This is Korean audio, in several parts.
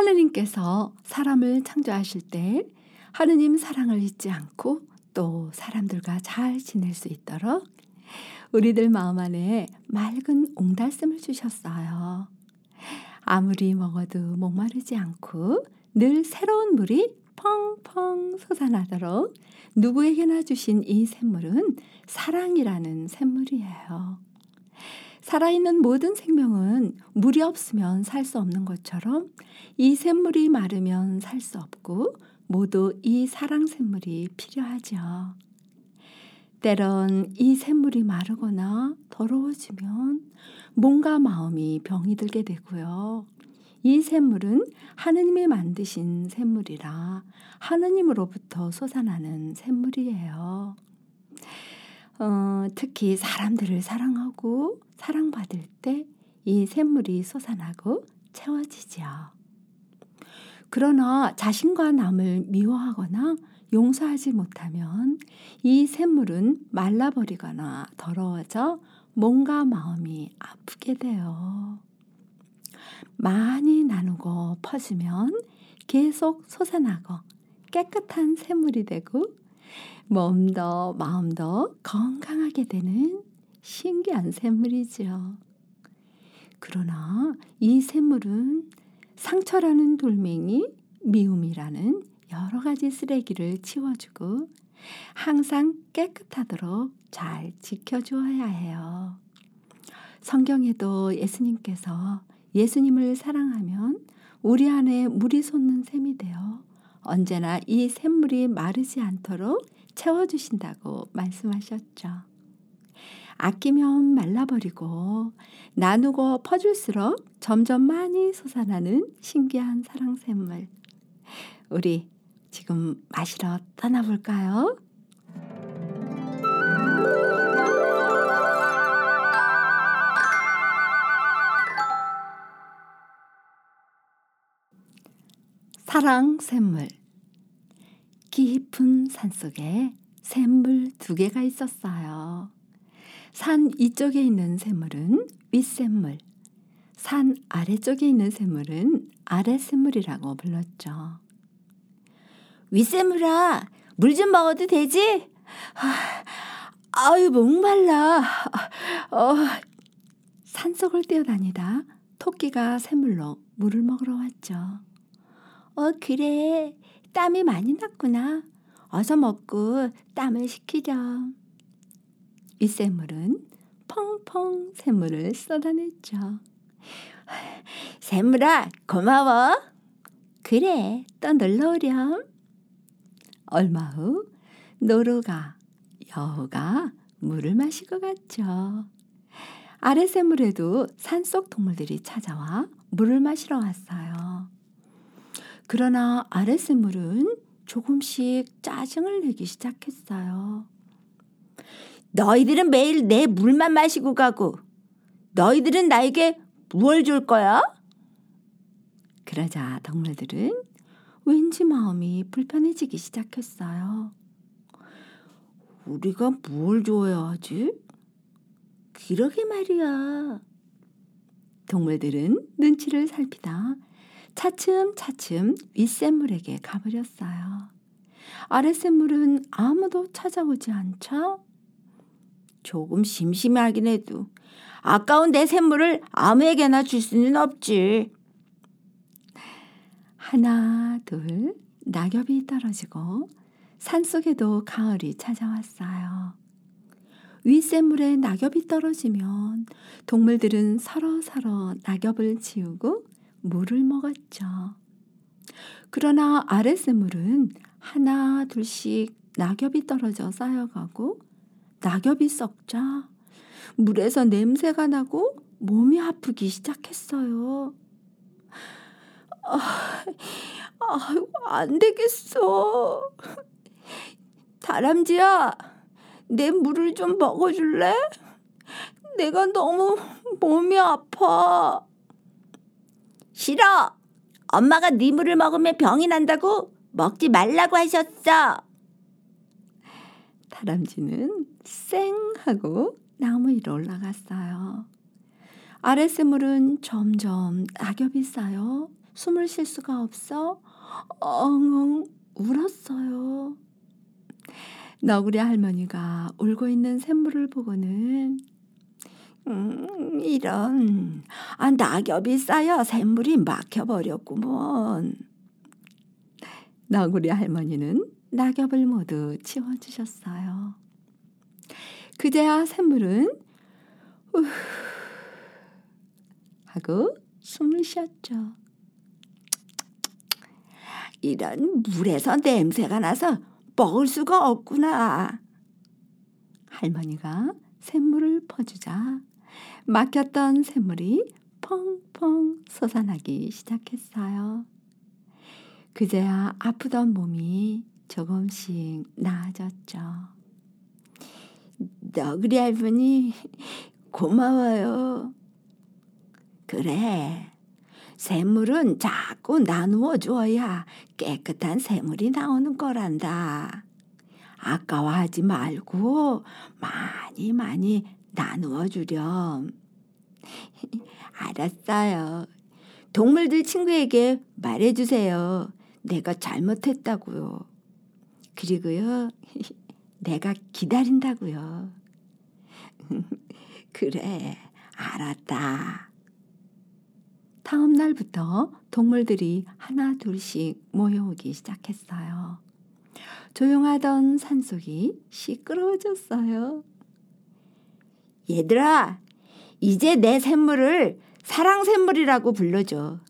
하느님께서 사람을 창조하실 때 하느님 사랑을 잊지 않고 또 사람들과 잘 지낼 수 있도록 우리들 마음 안에 맑은 옹달샘을 주셨어요. 아무리 먹어도 목마르지 않고 늘 새로운 물이 펑펑 솟아나도록 누구에게나 주신 이 샘물은 사랑이라는 샘물이에요. 살아있는 모든 생명은 물이 없으면 살 수 없는 것처럼 이 샘물이 마르면 살 수 없고 모두 이 사랑 샘물이 필요하죠. 때론 이 샘물이 마르거나 더러워지면 몸과 마음이 병이 들게 되고요. 이 샘물은 하느님이 만드신 샘물이라 하느님으로부터 솟아나는 샘물이에요. 어, 특히 사람들을 사랑하고 사랑받을 때 이 샘물이 솟아나고 채워지죠. 그러나 자신과 남을 미워하거나 용서하지 못하면 이 샘물은 말라버리거나 더러워져 몸과 마음이 아프게 돼요. 많이 나누고 퍼지면 계속 솟아나고 깨끗한 샘물이 되고 몸도 마음도 건강하게 되는 신기한 샘물이죠. 그러나 이 샘물은 상처라는 돌멩이, 미움이라는 여러 가지 쓰레기를 치워주고 항상 깨끗하도록 잘 지켜주어야 해요. 성경에도 예수님께서 예수님을 사랑하면 우리 안에 물이 솟는 샘이 되어 언제나 이 샘물이 마르지 않도록 채워주신다고 말씀하셨죠. 아끼면 말라버리고 나누고 퍼줄수록 점점 많이 솟아나는 신기한 사랑 샘물. 우리 지금 마시러 떠나볼까요? 사랑 샘물 깊은 산속에 샘물 두 개가 있었어요. 산 이쪽에 있는 샘물은 윗샘물, 산 아래쪽에 있는 샘물은 아랫샘물이라고 불렀죠. 윗샘물아, 물 좀 먹어도 되지? 아, 유 목말라. 어, 산속을 뛰어다니다 토끼가 샘물로 물을 먹으러 왔죠. 어, 그래. 땀이 많이 났구나. 어서 먹고 땀을 식히렴. 이 샘물은 펑펑 샘물을 쏟아냈죠. 샘물아, 고마워. 그래, 또 놀러 오렴. 얼마 후 노루가, 여우가 물을 마시고 갔죠. 아래 샘물에도 산속 동물들이 찾아와 물을 마시러 왔어요. 그러나 아래 샘물은 조금씩 짜증을 내기 시작했어요. 너희들은 매일 내 물만 마시고 가고 너희들은 나에게 무얼 줄 거야? 그러자 동물들은 왠지 마음이 불편해지기 시작했어요. 우리가 뭘 줘야 하지? 그러게 말이야. 동물들은 눈치를 살피다 차츰차츰 윗샘물에게 가버렸어요. 아랫샘물은 아무도 찾아오지 않죠? 조금 심심하긴 해도 아까운 내 샘물을 아무에게나 줄 수는 없지. 하나, 둘, 낙엽이 떨어지고 산속에도 가을이 찾아왔어요. 윗샘물에 낙엽이 떨어지면 동물들은 서로서로 낙엽을 지우고 물을 먹었죠. 그러나 아랫샘물은 하나, 둘씩 낙엽이 떨어져 쌓여가고 낙엽이 썩자 물에서 냄새가 나고 몸이 아프기 시작했어요. 아, 안 되겠어. 다람쥐야, 내 물을 좀 먹어줄래? 내가 너무 몸이 아파. 싫어. 엄마가 네 물을 먹으면 병이 난다고 먹지 말라고 하셨어. 다람쥐는 쌩 하고 나무 위로 올라갔어요. 아랫샘물은 점점 낙엽이 쌓여 숨을 쉴 수가 없어 엉엉 울었어요. 너구리 할머니가 울고 있는 샘물을 보고는 음, 이런 아, 낙엽이 쌓여 샘물이 막혀버렸구먼. 너구리 할머니는 낙엽을 모두 치워주셨어요. 그제야 샘물은 우 하고 숨을 쉬었죠. 이런 물에서 냄새가 나서 먹을 수가 없구나. 할머니가 샘물을 퍼주자 막혔던 샘물이 펑펑 솟아나기 시작했어요. 그제야 아프던 몸이 조금씩 나아졌죠. 너구리 할머니 고마워요. 그래. 샘물은 자꾸 나누어 줘야 깨끗한 샘물이 나오는 거란다. 아까워하지 말고 많이 많이 나누어 주렴. 알았어요. 동물들 친구에게 말해 주세요. 내가 잘못했다고요. 그리고요, 내가 기다린다고요. 그래, 알았다. 다음 날부터 동물들이 하나 둘씩 모여오기 시작했어요. 조용하던 산속이 시끄러워졌어요. 얘들아, 이제 내 샘물을 사랑 샘물이라고 불러줘.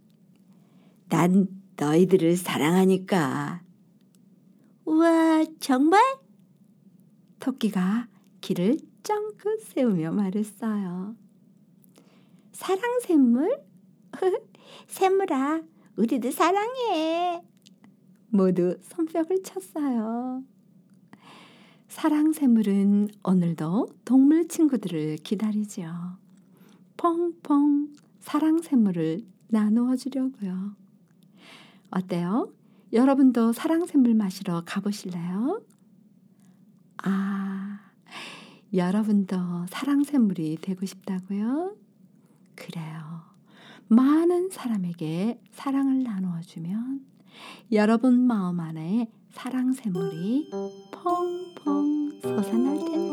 난 너희들을 사랑하니까. 우와, 정말? 토끼가 귀를 쫑긋 세우며 말했어요. 사랑 샘물? 샘물아, 우리도 사랑해. 모두 손뼉을 쳤어요. 사랑 샘물은 오늘도 동물 친구들을 기다리죠. 펑펑 사랑 샘물을 나누어 주려고요. 어때요? 여러분도 사랑 샘물 마시러 가보실래요? 아, 여러분도 사랑 샘물이 되고 싶다고요? 그래요. 많은 사람에게 사랑을 나누어 주면 여러분 마음 안에 사랑 샘물이 펑펑 솟아날 테니까요.